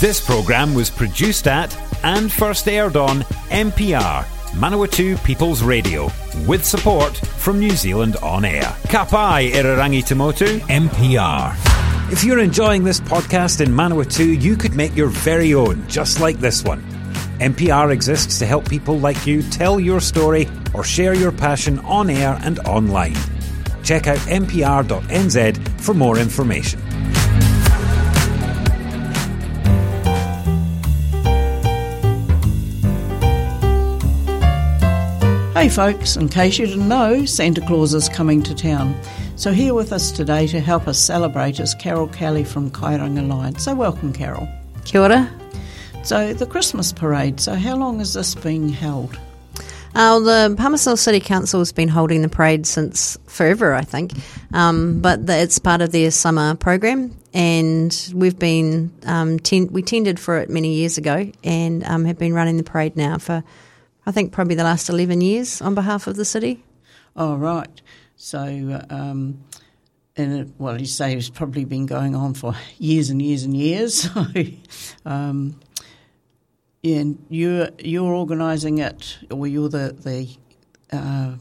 This programme was produced at and first aired on MPR, Manawatu People's Radio, with support from New Zealand On Air. Kapai Irarangi Tamotu, MPR. If you're enjoying this podcast in Manawatu, you could make your very own, just like this one. MPR exists to help people like you tell your story or share your passion on air and online. Check out mpr.nz for more information. Hey folks, in case you didn't know, Santa Claus is coming to town. So here with us today to help us celebrate is Carol Kelly from Kairanga Lions. So welcome Carol. Kia ora. So the Christmas parade, so how long has this been held? Uh, the Palmerston City Council has been holding the parade since forever, I think, um, but the, it's part of their summer program, and we've been um, ten- we tended for it many years ago, and um, have been running the parade now for, I think, probably the last eleven years on behalf of the city. Oh right, so um, and it, well, you say it's probably been going on for years and years and years. So, um, and you're you're organising it, or you're the the uh,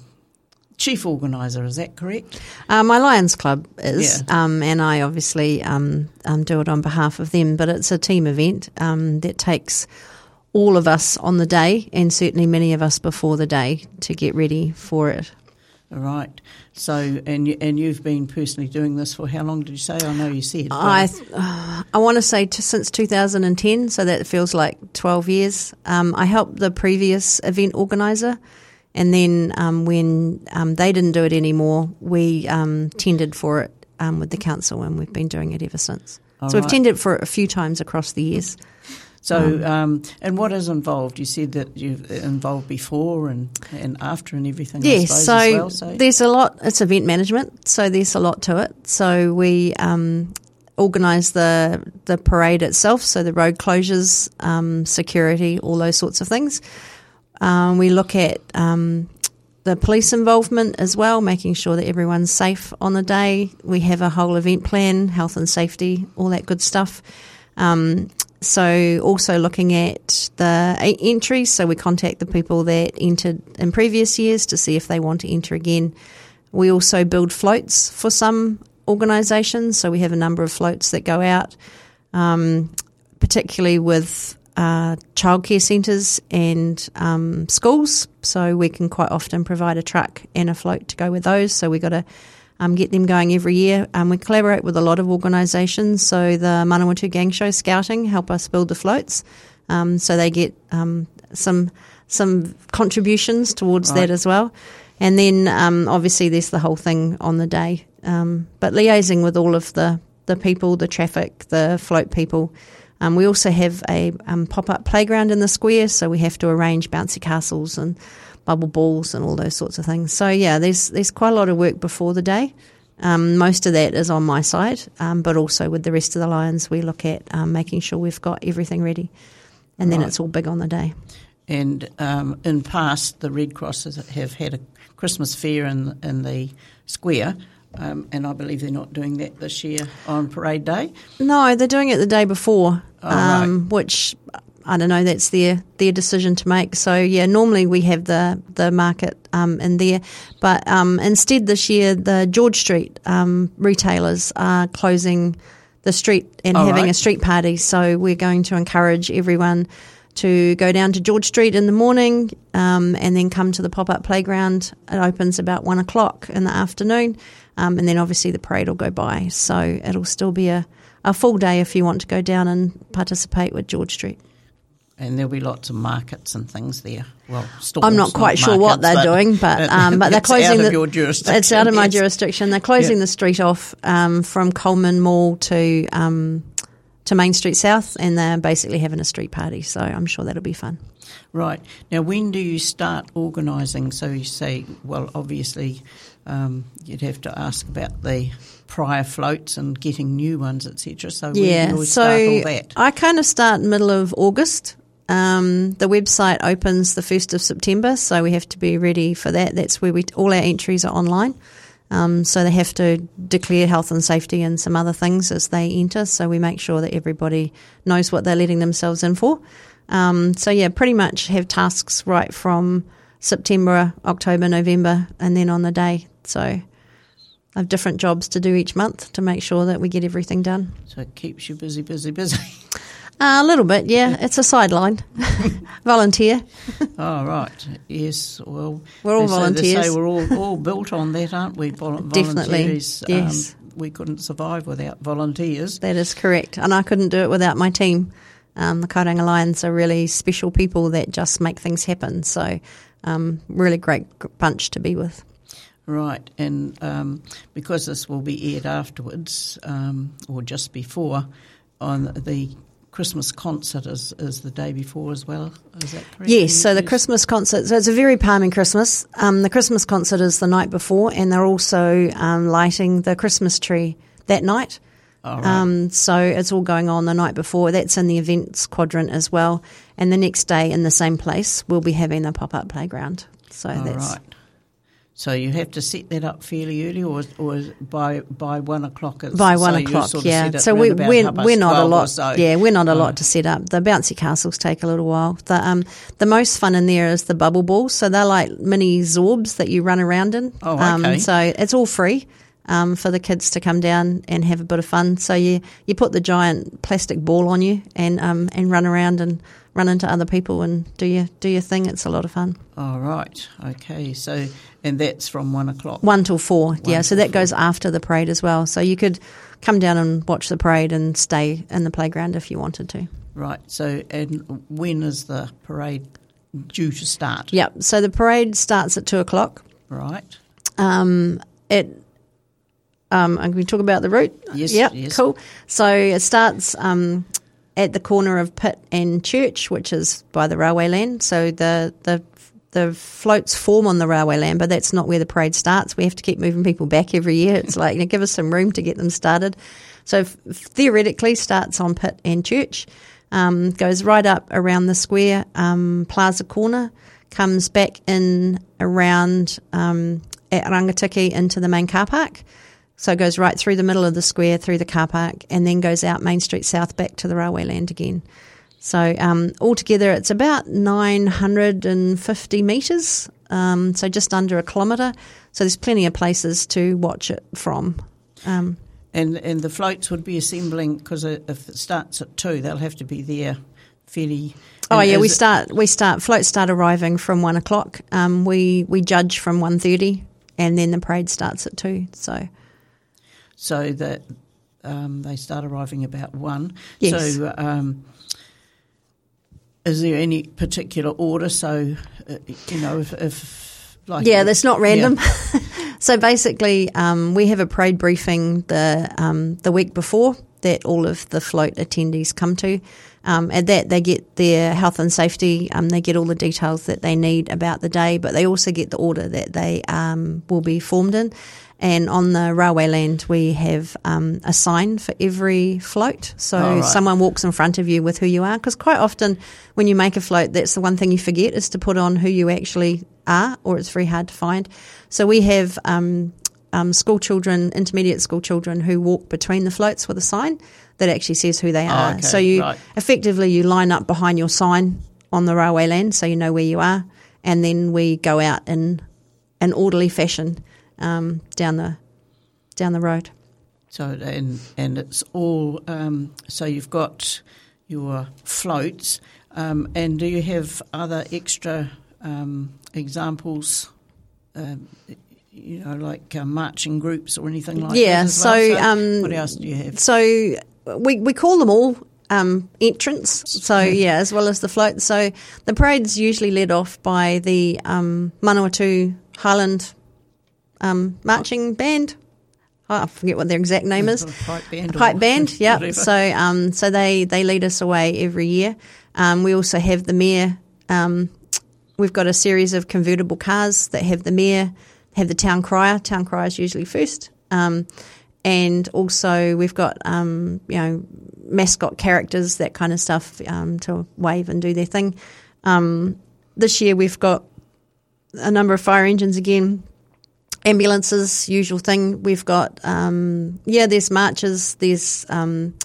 chief organiser. Is that correct? Uh, my Lions Club is, Yeah. um, and I obviously um, um, do it on behalf of them. But it's a team event um, that takes all of us on the day, and certainly many of us before the day, to get ready for it. All right. So, and and you've been personally doing this for how long? Did you say? I know you said. I uh, I want to say t- since 2010, so that feels like 12 years. Um, I helped the previous event organizer, and then um, when um, they didn't do it anymore, we um, tendered for it um, with the council, and we've been doing it ever since. All so we've right. tendered for it a few times across the years. So, um, and what is involved? You said that you've involved before and, and after and everything. Yes, so, as well, so there's a lot. It's event management, so there's a lot to it. So we um, organise the the parade itself, so the road closures, um, security, all those sorts of things. Um, we look at um, the police involvement as well, making sure that everyone's safe on the day. We have a whole event plan, health and safety, all that good stuff. Um, so also looking at the entries, so we contact the people that entered in previous years to see if they want to enter again. We also build floats for some organisations, so we have a number of floats that go out, um, particularly with uh, childcare centres and um, schools. So we can quite often provide a truck and a float to go with those. So we got to um, get them going every year. Um, we collaborate with a lot of organisations. So the Manawatu Gang Show Scouting help us build the floats. Um, so they get um, some some contributions towards Right. that as well. And then um, obviously there's the whole thing on the day. Um, but liaising with all of the, the people, the traffic, the float people. Um, we also have a um, pop up playground in the square, so we have to arrange bouncy castles and bubble balls and all those sorts of things. So yeah, there's there's quite a lot of work before the day. Um, most of that is on my side, um, but also with the rest of the Lions, we look at um, making sure we've got everything ready, and then Right. it's all big on the day. and um, in past the Red Crosses have had a Christmas fair in in the square, um, and I believe they're not doing that this year on Parade Day. No, they're doing it the day before, Oh, right. um, which I don't know. That's their their decision to make. So yeah, normally we have the the market um, in there, but um, instead this year the George Street um, retailers are closing the street and Oh, having right. a street party. So we're going to encourage everyone to go down to George Street in the morning um, and then come to the pop up playground. It opens about one o'clock in the afternoon, um, and then obviously the parade will go by. So it'll still be a, a full day if you want to go down and participate with George Street. And there'll be lots of markets and things there. Well, stalls, I'm not quite sure what they're doing, but um, but they're it's closing out of the. your jurisdiction. It's out of my yes. jurisdiction. They're closing Yeah. the street off um, from Coleman Mall to um, to Main Street South, and they're basically having a street party. So I'm sure that'll be fun. Right. Now, when do you start organising? So you say, well, obviously, um, you'd have to ask about the prior floats and getting new ones, etc. So Yeah, you so start all that? I kind of start middle of August. Um, the website opens the first of September, so we have to be ready for that. That's where we all our entries are online. Um, so they have to declare health and safety and some other things as they enter. So we make sure that everybody knows what they're letting themselves in for. Um, so yeah, pretty much have tasks right from September, October, November, and then on the day. So I have different jobs to do each month to make sure that we get everything done. So it keeps you busy, busy, busy. Uh, a little bit, yeah. It's a sideline. Volunteer. oh, right. Yes. Well, We're all they say- They volunteers. say we're all, all built on that, aren't we? Vol- Definitely, volunteers, yes. Um, we couldn't survive without volunteers. That is correct. And I couldn't do it without my team. Um, the Kairanga Lions are really special people that just make things happen. So, um, really great bunch to be with. Right, and um, because this will be aired afterwards, um, or just before, on the Christmas concert is, is the day before as well. Is that correct? Yes, so the Christmas concert, so it's a very palming Christmas. Um, the Christmas concert is the night before, and they're also um, lighting the Christmas tree that night. All right. Um, so it's all going on the night before. That's in the events quadrant as well. And the next day, in the same place, we'll be having the pop up playground. So that's right. So you have to set that up fairly early, or or by by one o'clock. It's, by one you o'clock. sort of Yeah. So we, about we're we're not a lot. so. Yeah, we're not a Oh. lot to set up. The bouncy castles take a little while. The um the most fun in there is the bubble balls. So they're like mini zorbs that you run around in. Oh, Um, okay. so it's all free. Um, for the kids to come down and have a bit of fun, so you you put the giant plastic ball on you and um and run around and run into other people and do your do your thing. It's a lot of fun. All right. Okay. So and that's from one o'clock. One till four, yeah. So till that goes after the parade as well. So you could come down and watch the parade and stay in the playground if you wanted to. Right. So and when is the parade due to start? Yep. So the parade starts at two o'clock. Right. Um, it. Um, going to talk about the route. Yes, Yep. yes. Cool. So it starts um, at the corner of Pitt and Church, which is by the railway land. So the the the floats form on the railway land, but that's not where the parade starts. We have to keep moving people back every year. It's like you know, give us some room to get them started. So theoretically, starts on Pitt and Church, um, goes right up around the square, um, Plaza Corner, comes back in around um, at Rangitikei into the main car park. So it goes right through the middle of the square, through the car park, and then goes out Main Street South back to the railway land again. So um, altogether, it's about 950 metres, um, so just under a kilometre. So there's plenty of places to watch it from. Um, And and the floats would be assembling because if it starts at two, they'll have to be there fairly. oh yeah, we start we start floats start arriving from one o'clock. Um, we we judge from one thirty, and then the parade starts at two. So so that um, they start arriving about one. Yes. So, um, is there any particular order? So, uh, you know, if, if like Yeah, that's not random. Yeah. so basically, um, we have a parade briefing the um, the week before that all of the float attendees come to. Um, at that, they get their health and safety. Um, they get all the details that they need about the day, but they also get the order that they um, will be formed in. And on the railway land, we have um, a sign for every float. So Oh, right. someone walks in front of you with who you are. Because quite often, when you make a float, that's the one thing you forget is to put on who you actually are, or it's very hard to find. So we have um, um, school children, intermediate school children, who walk between the floats with a sign that actually says who they are. Oh, okay, so you right. effectively you line up behind your sign on the railway land, so you know where you are, and then we go out in an orderly fashion um, down the down the road. So and and it's all um, so you've got your floats, um, and do you have other extra um, examples? You know, like uh, marching groups or anything like Yeah, that. so, well? um, what else do you have? So we we call them all um, entrance. So yeah, as well as the float. So the parade's usually led off by the um, Manawatu Highland um, marching band. Oh, I forget what their exact name is. Pipe band. or Pipe band, yeah. So, um, so they they lead us away every year. Um, we also have the mayor. Um, we've got a series of convertible cars that have the mayor, have the town crier. Town crier is usually first, um, and also we've got um, you know mascot characters that kind of stuff um, to wave and do their thing. Um, this year we've got a number of fire engines again ambulances, usual thing. We've got um, yeah, there's marches. There's um,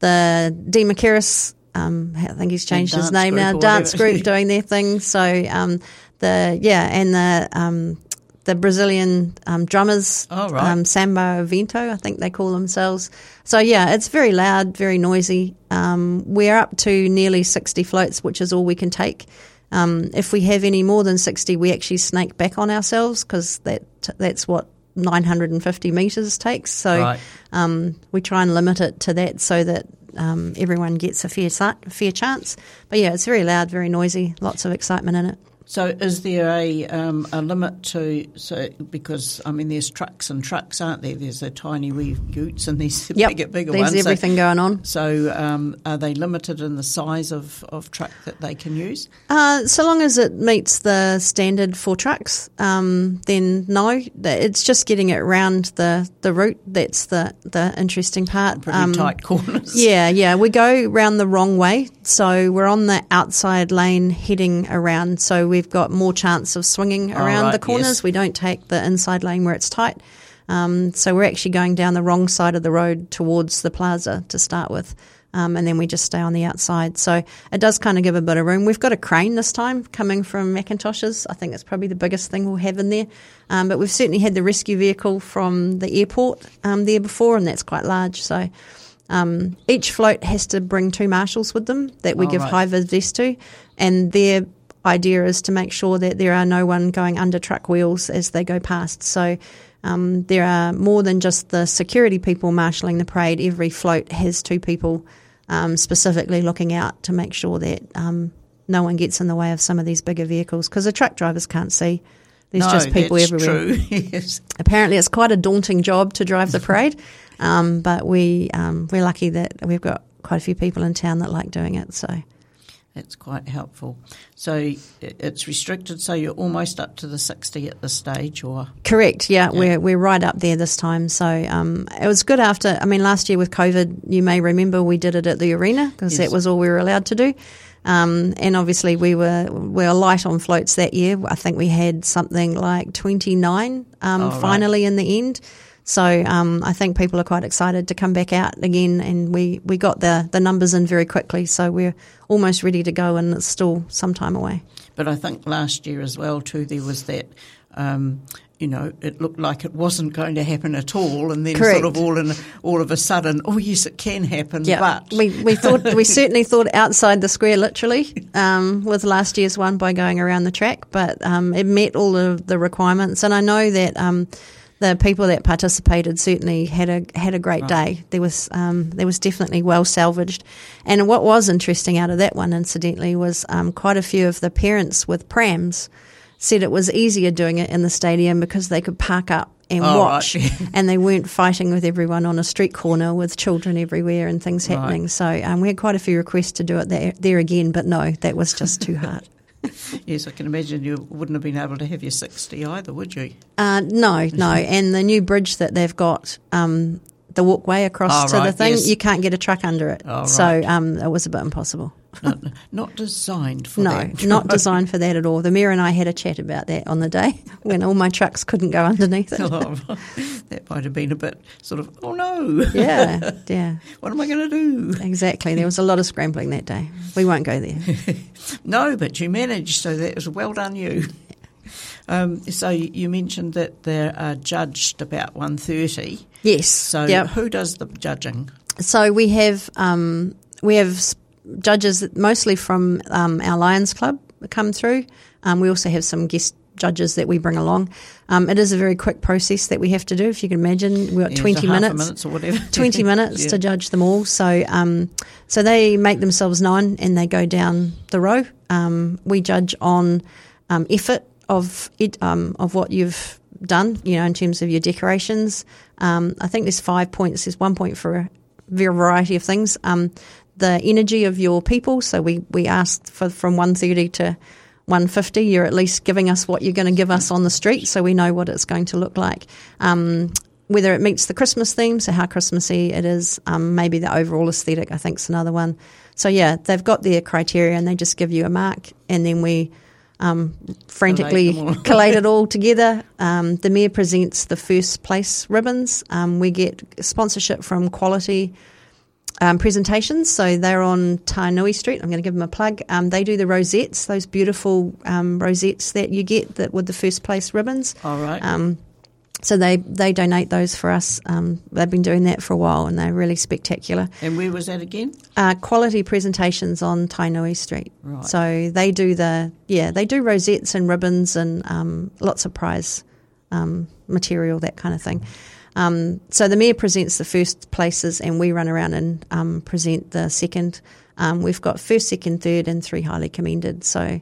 the Demakeris. Um, I think he's changed his name now. Dance group doing their thing. So um, the yeah, and the um, the Brazilian um, drummers, Oh, right. um, Samba Vento, I think they call themselves. So yeah, it's very loud, very noisy. Um, we're up to nearly sixty floats, which is all we can take. Um, if we have any more than sixty, we actually snake back on ourselves because that that's what 950 meters takes. So Right. um, we try and limit it to that so that um, everyone gets a fair fair chance. But yeah, it's very loud, very noisy, lots of excitement in it. So, is there a um, a limit to so because I mean there's trucks and trucks, aren't there? There's the tiny wee utes and these the Yep, bigger bigger there's ones. So- everything going on. So, um, are they limited in the size of, of truck that they can use? Uh, so long as it meets the standard for trucks, um, then no. It's just getting it round the, the route that's the, the interesting part. Pretty Um, tight corners. Yeah, yeah. We go round the wrong way. So we're on the outside lane heading around. So we've got more chance of swinging around right, the corners. yes. We don't take the inside lane where it's tight. Um, so we're actually going down the wrong side of the road towards the plaza to start with. Um, and then we just stay on the outside. So it does kind of give a bit of room. We've got a crane this time coming from Macintosh's. I think it's probably the biggest thing we'll have in there. Um, but we've certainly had the rescue vehicle from the airport um, there before, and that's quite large. So um, each float has to bring two marshals with them that we Oh, give right. high vis to, and their idea is to make sure that there are no one going under truck wheels as they go past. So um, there are more than just the security people marshalling the parade. Every float has two people um, specifically looking out to make sure that um, no one gets in the way of some of these bigger vehicles because the truck drivers can't see. There's no, just people that's everywhere True. yes. apparently it's quite a daunting job to drive the parade, um, but we um, we're lucky that we've got quite a few people in town that like doing it. So That's quite helpful. So it's restricted. So you're almost up to the sixty at this stage, or correct, yeah, we're we're right up there this time. So um, it was good after. I mean, last year with COVID, you may remember we did it at the arena because Yes. that was all we were allowed to do. Um, and obviously we were we were light on floats that year. I think we had something like twenty nine um, Oh, right. finally in the end. So um, I think people are quite excited to come back out again, and we, we got the, the numbers in very quickly. So we're almost ready to go, and it's still some time away. But I think last year as well too, there was that. Um, you know, it looked like it wasn't going to happen at all, and then Correct. sort of all in all of a sudden, oh yes, it can happen. Yeah, but we we thought we certainly thought outside the square, literally, um, with last year's one by going around the track, but um, it met all of the requirements, and I know that. Um, the people that participated certainly had a had a great day. There was um, there was definitely well salvaged, and what was interesting out of that one, incidentally, was um, quite a few of the parents with prams said it was easier doing it in the stadium because they could park up and Oh, watch, right. and they weren't fighting with everyone on a street corner with children everywhere and things Right. happening. So um, we had quite a few requests to do it there, there again, but no, that was just too hard. yes, I can imagine you wouldn't have been able to have your sixty either, would you? Uh, no, no, and the new bridge that they've got. Um, the walkway across Oh, to the thing, yes. you can't get a truck under it. Oh, So right. um, it was a bit impossible. Not, not designed for No, that. not designed for that at all. The mayor and I had a chat about that on the day when all my trucks couldn't go underneath it. Oh, that might have been a bit sort of, oh no, Yeah, yeah, what am I going to do? exactly. There was a lot of scrambling that day. We won't go there. No, but you managed, so that was well done you. Um, so you mentioned that they are judged about 1.30. Yes. So yep. who does the judging? So we have um, we have judges mostly from um, our Lions Club come through. Um, we also have some guest judges that we bring along. Um, it is a very quick process that we have to do. If you can imagine, we've got Yeah, twenty minutes. minutes or whatever. 20 minutes Yeah. to judge them all. So, um, so they make themselves known and they go down the row. Um, we judge on um, effort of it, um, of what you've done, you know, in terms of your decorations. Um, I think there's five points. There's one point for a variety of things. The energy of your people. So we, we asked for from 130 to 150. You're at least giving us what you're going to give us on the street, so we know what it's going to look like. Um, whether it meets the Christmas theme, so how Christmassy it is, um, maybe the overall aesthetic, I think, is another one. So yeah, they've got their criteria, and they just give you a mark, and then we um, frantically Collate collate it all together. Um, the mayor presents the first place ribbons. Um, we get sponsorship from Quality um, presentations. So they're on Tainui Street. I'm going to give them a plug. Um, they do the rosettes, those beautiful um, rosettes that you get that with the first place ribbons. All right. Um, so they, they donate those for us. Um, they've been doing that for a while and they're really spectacular. and where was that again? Uh, quality presentations on Tainui Street. Right. So they do the yeah they do rosettes and ribbons and um, lots of prize um, material that kind of thing. Um, so the mayor presents the first places and we run around and um, present the second. Um, we've got first, second, third, and three highly commended. So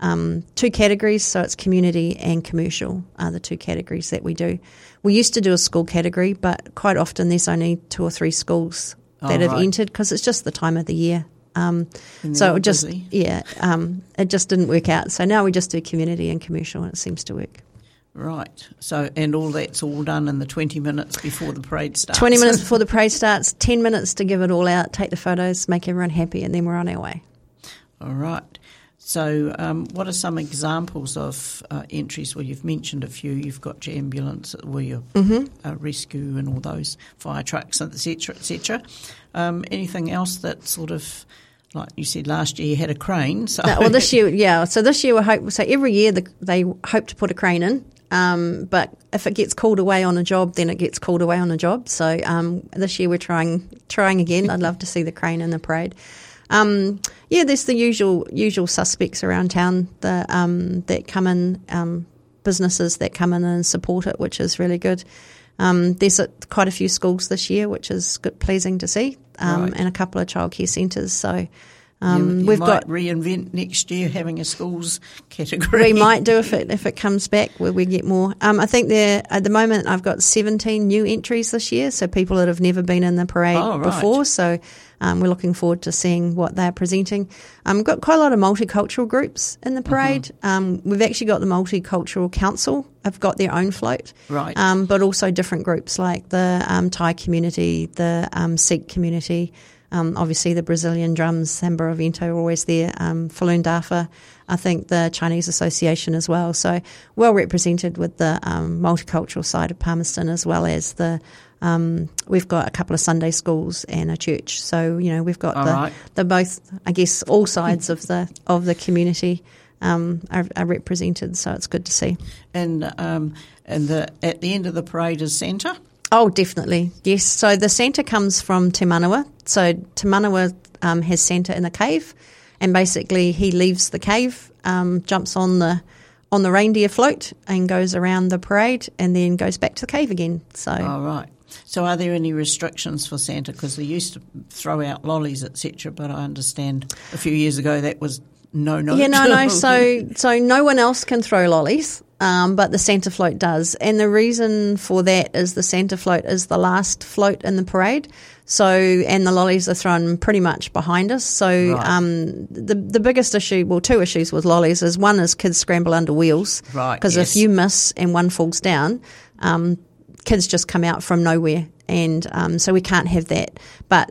um, two categories, so it's community and commercial are the two categories that we do. We used to do a school category, but quite often there's only two or three schools that Oh, have right. entered because it's just the time of the year. Um, so it just busy. yeah, um, it just didn't work out. So now we just do community and commercial, and it seems to work. Right. So, and all that's all done in the 20 minutes before the parade starts. Twenty minutes before the parade starts, ten minutes to give it all out, take the photos, make everyone happy, and then we're on our way. All right. So, um, what are some examples of uh, entries? Well, you've mentioned a few. You've got your ambulance, well, your Mm-hmm. uh, rescue, and all those fire trucks, and etc., etc. Um, anything else that sort of, like you said last year, you had a crane. So, No, well, this year, yeah. So this year we hope. So every year the, they hope to put a crane in, um, but if it gets called away on a job, then it gets called away on a job. So um, this year we're trying trying again. I'd love to see the crane in the parade. Um, yeah, there's the usual usual suspects around town the, um, that come in, um, businesses that come in and support it, which is really good. Um, there's a, quite a few schools this year, which is good, pleasing to see, um, Right. and a couple of childcare centres. So um, you we've might got reinvent next year having a schools category. we might do if it if it comes back where we get more. Um, I think there at the moment I've got 17 new entries this year, so people that have never been in the parade Oh, right. before. So um, we're looking forward to seeing what they're presenting. Um, we've got quite a lot of multicultural groups in the parade. Mm-hmm. Um, we've actually got the Multicultural Council. have got their own float, Right. Um, but also different groups like the um, Thai community, the um, Sikh community. Um, obviously, the Brazilian drums, Samba Evento, are always there. Um, Falun Dafa, I think the Chinese Association as well. So well represented with the um, multicultural side of Palmerston as well as the. Um, we've got a couple of Sunday schools and a church, so you know we've got All the right. the both. I guess all sides of the of the community um, are, are represented, so it's good to see. and um, and the at the end of the parade is Santa. Oh, definitely. Yes. So the Santa comes from Te Manawa. So Te Manawa um, has Santa in a cave, and basically he leaves the cave, um, jumps on the on the reindeer float, and goes around the parade, and then goes back to the cave again. So Oh, right. So, are there any restrictions for Santa? Because they used to throw out lollies, etc. But I understand a few years ago that was no, no. yeah, no, no. So so no one else can throw lollies. Um, but the Santa float does, and the reason for that is the Santa float is the last float in the parade. So, and the lollies are thrown pretty much behind us. So, Right. um, the the biggest issue, well, two issues with lollies is one is kids scramble under wheels, Right, Because yes. if you miss and one falls down, um, kids just come out from nowhere, and um, so we can't have that. But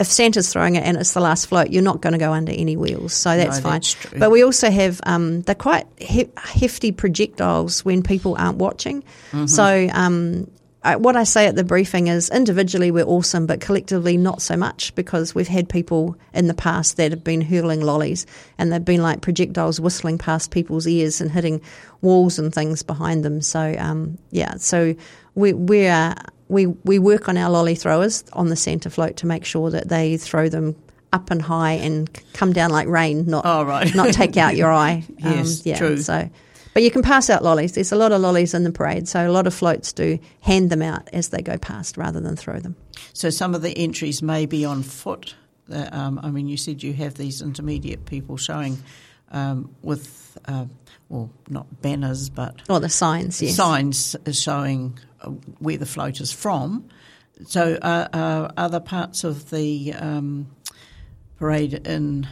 if Santa's throwing it and it's the last float, you're not going to go under any wheels, so that's No, fine. that's. But we also have um, they're quite he- hefty projectiles when people aren't watching. Mm-hmm. So um, I, what I say at the briefing is individually we're awesome, but collectively not so much because we've had people in the past that have been hurling lollies and they've been like projectiles whistling past people's ears and hitting walls and things behind them. So um, yeah, so we we are. We, we work on our lolly throwers on the Santa float to make sure that they throw them up and high and come down like rain, not Oh, right. not take out your eye. Um, Yes, yeah, true. So, but you can pass out lollies. There's a lot of lollies in the parade, so a lot of floats do hand them out as they go past rather than throw them. So some of the entries may be on foot. Uh, um, I mean, you said you have these intermediate people showing um, with, uh, well, not banners, but Or the signs, yes. signs showing where the float is from. So uh, are other parts of the um, parade in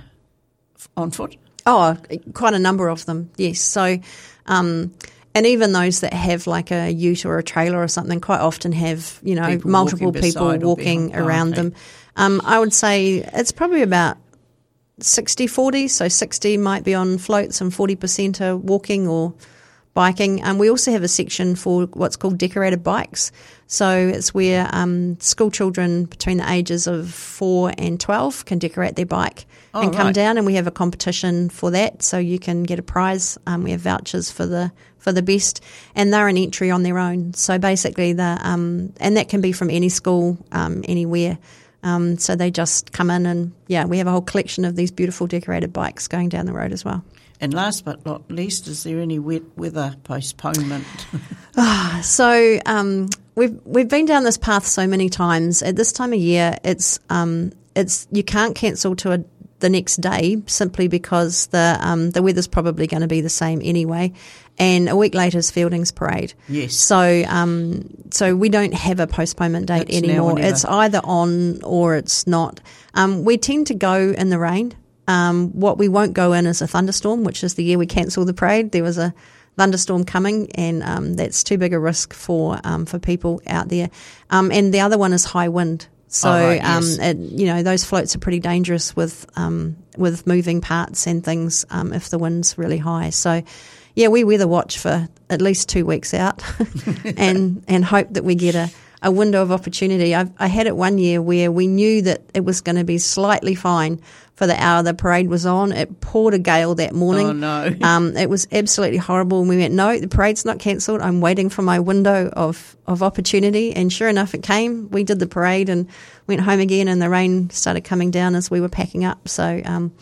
on foot? Oh, quite a number of them, yes. So, um, and even those that have like a ute or a trailer or something quite often have, you know, People multiple walking people walking. Oh, around them. Um, I would say it's probably about 60 40. So 60 might be on floats and 40% are walking or biking. And we also have a section for what's called decorated bikes. So it's where um, school children between the ages of 4 and 12 can decorate their bike Oh, and come right. down. And we have a competition for that. So you can get a prize. Um, we have vouchers for the for the best, and they're an entry on their own. So basically, the um, and that can be from any school, um, anywhere. Um, so they just come in and yeah, we have a whole collection of these beautiful decorated bikes going down the road as well. And last but not least, is there any wet weather postponement? So um, we've we've been down this path so many times. At this time of year, it's um, it's you can't cancel to a, the next day simply because the um, the weather's probably going to be the same anyway. And a week later is Feilding's parade. Yes. So um, so we don't have a postponement date It's anymore. It's either on or it's not. Um, we tend to go in the rain. Um, what we won't go in is a thunderstorm, which is the year we cancelled the parade. There was a thunderstorm coming, and um, that's too big a risk for um, for people out there. Um, and the other one is high wind. So Oh, right, um, yes. it, you know those floats are pretty dangerous with um, with moving parts and things um, if the wind's really high. So yeah, we weather watch for at least two weeks out, and and hope that we get a, a window of opportunity. I've, I had it one year where we knew that it was going to be slightly fine for the hour the parade was on. It poured a gale that morning. Oh, no. Um, it was absolutely horrible. And we went, no, the parade's not cancelled. I'm waiting for my window of, of opportunity. And sure enough, it came. We did the parade and went home again, and the rain started coming down as we were packing up. So, um,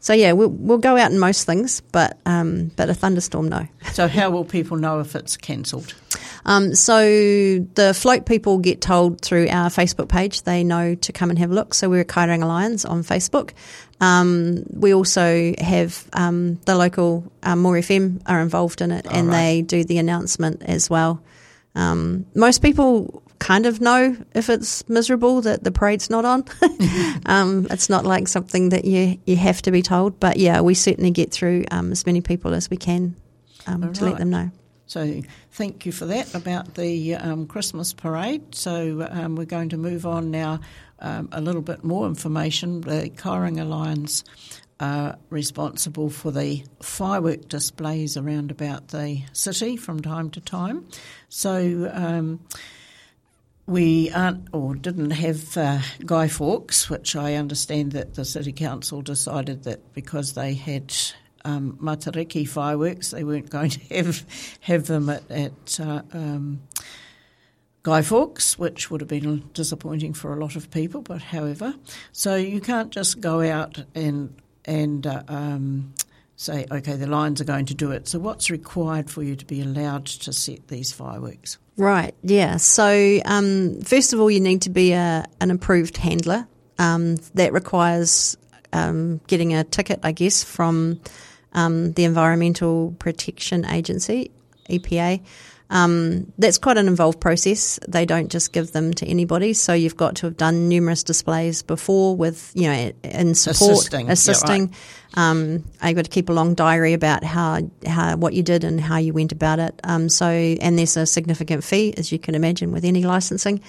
so yeah, we'll, we'll go out in most things, but um, but a thunderstorm, no. so how will people know if it's cancelled? Um, so the float people get told through our Facebook page. They know to come and have a look. So we're Kairanga Lions on Facebook. Um, we also have um, the local um, More FM are involved in it, and right. they do the announcement as well. Um, most people kind of know if it's miserable that the parade's not on. um, it's not like something that you you have to be told, but yeah, we certainly get through um, as many people as we can um, to let them know. So thank you for that about the um, Christmas parade. So um, we're going to move on now. Um, a little bit more information. The Kairanga Lions are responsible for the firework displays around about the city from time to time. So um, we aren't or didn't have uh, Guy Fawkes, which I understand that the City Council decided that because they had um, Matariki fireworks, they weren't going to have have them at, at uh, um, Guy Fawkes, which would have been disappointing for a lot of people. But however, so you can't just go out and and uh, um, say, okay, the Lions are going to do it. So what's required for you to be allowed to set these fireworks? Right, yeah. So, um, first of all, you need to be a, an approved handler. Um, that requires um, getting a ticket, I guess, from um, the Environmental Protection Agency, EPA. Um, that's quite an involved process. They don't just give them to anybody. So you've got to have done numerous displays before with, you know, in support, Assisting, yeah, assisting. Um, I got to keep a long diary about how, how what you did and how you went about it. Um, so and there's a significant fee, as you can imagine, with any licensing.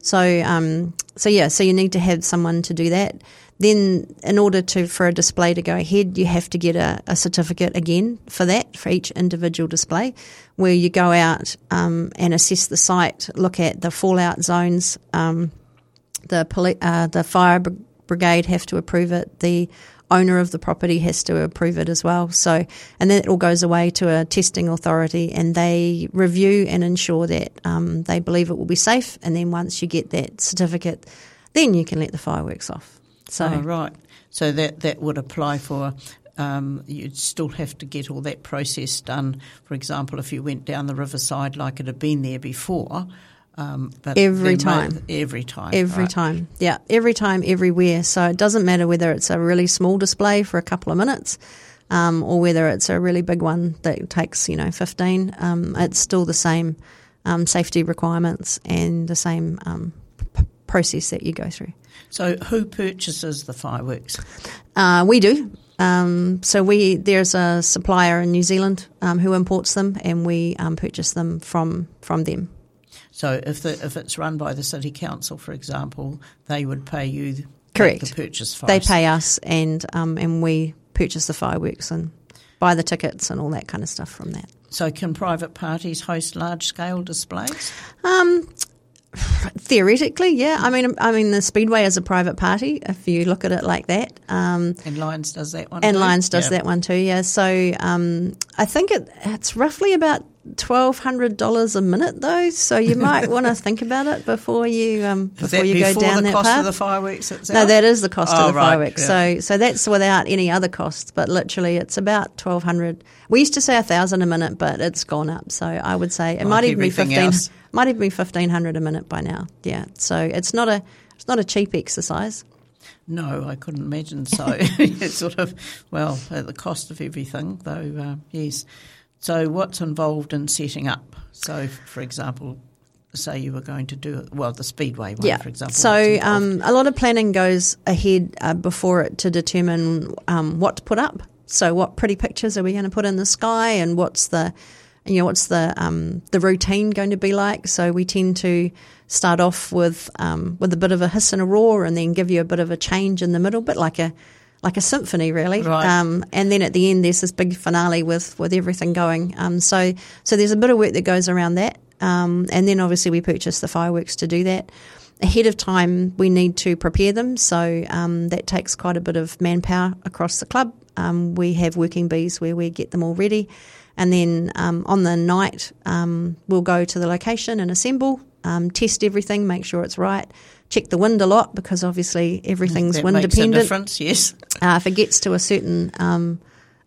So um, so yeah, so you need to have someone to do that. Then, in order to for a display to go ahead, you have to get a, a certificate again for that for each individual display, where you go out um, and assess the site, look at the fallout zones. Um, the poli- uh, the fire brigade have to approve it. The owner of the property has to approve it as well. So, and then it all goes away to a testing authority, and they review and ensure that um, they believe it will be safe. And then once you get that certificate, then you can let the fireworks off. So, Oh, right. So that, that would apply for, um, you'd still have to get all that process done. For example, if you went down the riverside like it had been there before. Um, but Every time. every time. Every right. time. Yeah, every time, everywhere. So it doesn't matter whether it's a really small display for a couple of minutes um, or whether it's a really big one that takes, you know, 15. Um, it's still the same um, safety requirements and the same um, p- process that you go through. So who purchases the fireworks? Uh, we do. Um, so we there's a supplier in New Zealand um, who imports them, and we um, purchase them from from them. So if the, if it's run by the city council, for example, they would pay you Correct. The purchase They pay us, and um, and we purchase the fireworks and buy the tickets and all that kind of stuff from that. So can private parties host large scale displays? Um, theoretically, yeah. I mean, I mean, the Speedway is a private party if you look at it like that. Um, And Lions does that one. and too? Lions does Yeah. that one too, yeah. So um, I think it, it's roughly about twelve hundred dollars a minute, though. So you might want to think about it before you um, before you go before down the that cost path. of the fireworks itself? no, that is the cost Oh, of the right, fireworks. yeah. So so that's without any other costs. But literally, it's about twelve hundred. We used to say a thousand a minute, but it's gone up. So I would say it Like might even be everything fifteen. else. Might even be fifteen hundred a minute by now. Yeah. So it's not a it's not a cheap exercise. No, I couldn't imagine so. it's sort of, well, at the cost of everything, though, uh, yes. So, what's involved in setting up? So, for example, say you were going to do it, well, the Speedway one, Yeah. for example. So um, a lot of planning goes ahead uh, before it to determine um, what to put up. So what pretty pictures are we going to put in the sky, and what's the you know what's the um, the routine going to be like? So we tend to start off with um, with a bit of a hiss and a roar, and then give you a bit of a change in the middle, bit like a like a symphony, really. Right. Um, and then at the end, there's this big finale with with everything going. Um, so so there's a bit of work that goes around that, um, and then obviously we purchase the fireworks to do that. Ahead of time, we need to prepare them, so um, that takes quite a bit of manpower across the club. Um, we have working bees where we get them all ready, and then um, on the night um, we'll go to the location and assemble, um, test everything, make sure it's right, check the wind a lot because obviously everything's that wind makes a dependent. difference, yes. Uh, if it gets to a certain um,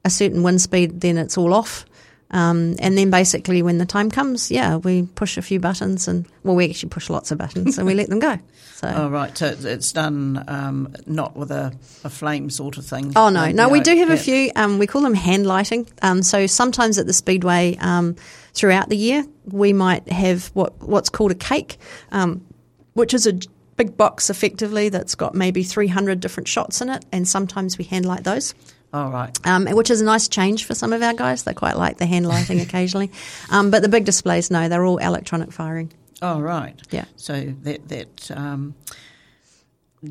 a certain wind speed, then it's all off. Um, and then basically, when the time comes, yeah, we push a few buttons, and well, we actually push lots of buttons, and we let them go. So, Oh, right. So, it's done um, not with a, a flame sort of thing. oh no, no, we do have a few. Um, we call them hand lighting. Um, so sometimes at the speedway, um, throughout the year, we might have what what's called a cake, um, which is a big box, effectively that's got maybe three hundred different shots in it, and sometimes we hand light those. Oh, right. um, which is a nice change for some of our guys. They quite like the hand lighting occasionally. Um, but the big displays, no, they're all electronic firing. Oh, right. Yeah. So that that um,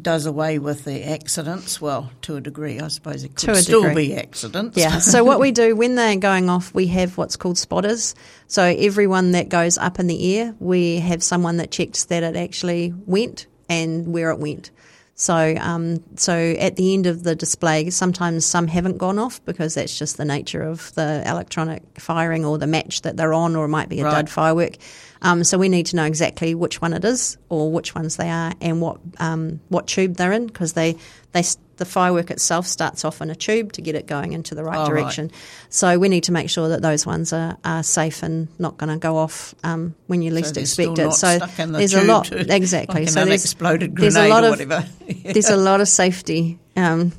does away with the accidents. Well, to a degree, I suppose it could still degree. be accidents. Yeah. so what we do when they're going off, we have what's called spotters. So everyone that goes up in the air, we have someone that checks that it actually went and where it went. So, um, so at the end of the display, sometimes some haven't gone off because that's just the nature of the electronic firing or the match that they're on, or it might be a Right. dud firework. Um, so we need to know exactly which one it is or which ones they are and what um, what tube they're in because they they the firework itself starts off in a tube to get it going into the right Oh, right. direction. So we need to make sure that those ones are, are safe and not going to go off um, when you least they're expect it. so stuck in the there's a lot to- exactly. like so there's there's a lot or of whatever. there's a lot of safety, um,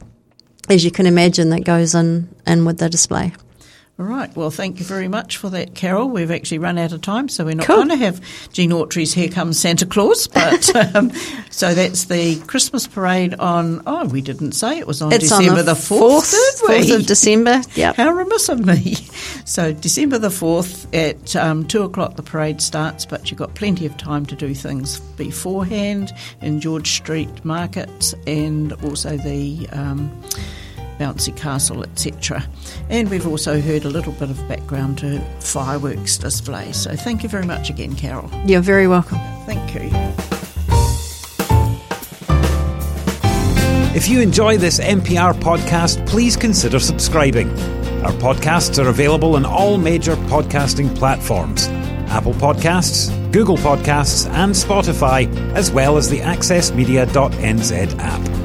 as you can imagine, that goes in in with the display. All right. Well, thank you very much for that, Carol. We've actually run out of time, so we're not Cool. going to have Gene Autry's Here Comes Santa Claus. But um, so that's the Christmas parade on. Oh, we didn't say it was on It's December on the fourth. fourth, of December. Yep. How remiss of me. So December the fourth at um, two o'clock the parade starts, but you've got plenty of time to do things beforehand in George Street markets and also the. Um, Bouncy Castle, etc. And we've also heard a little bit of background to fireworks display. So thank you very much again, Carol. You're very welcome. Thank you. If you enjoy this MPR podcast, please consider subscribing. Our podcasts are available on all major podcasting platforms Apple Podcasts, Google Podcasts, and Spotify, as well as the AccessMedia.nz app.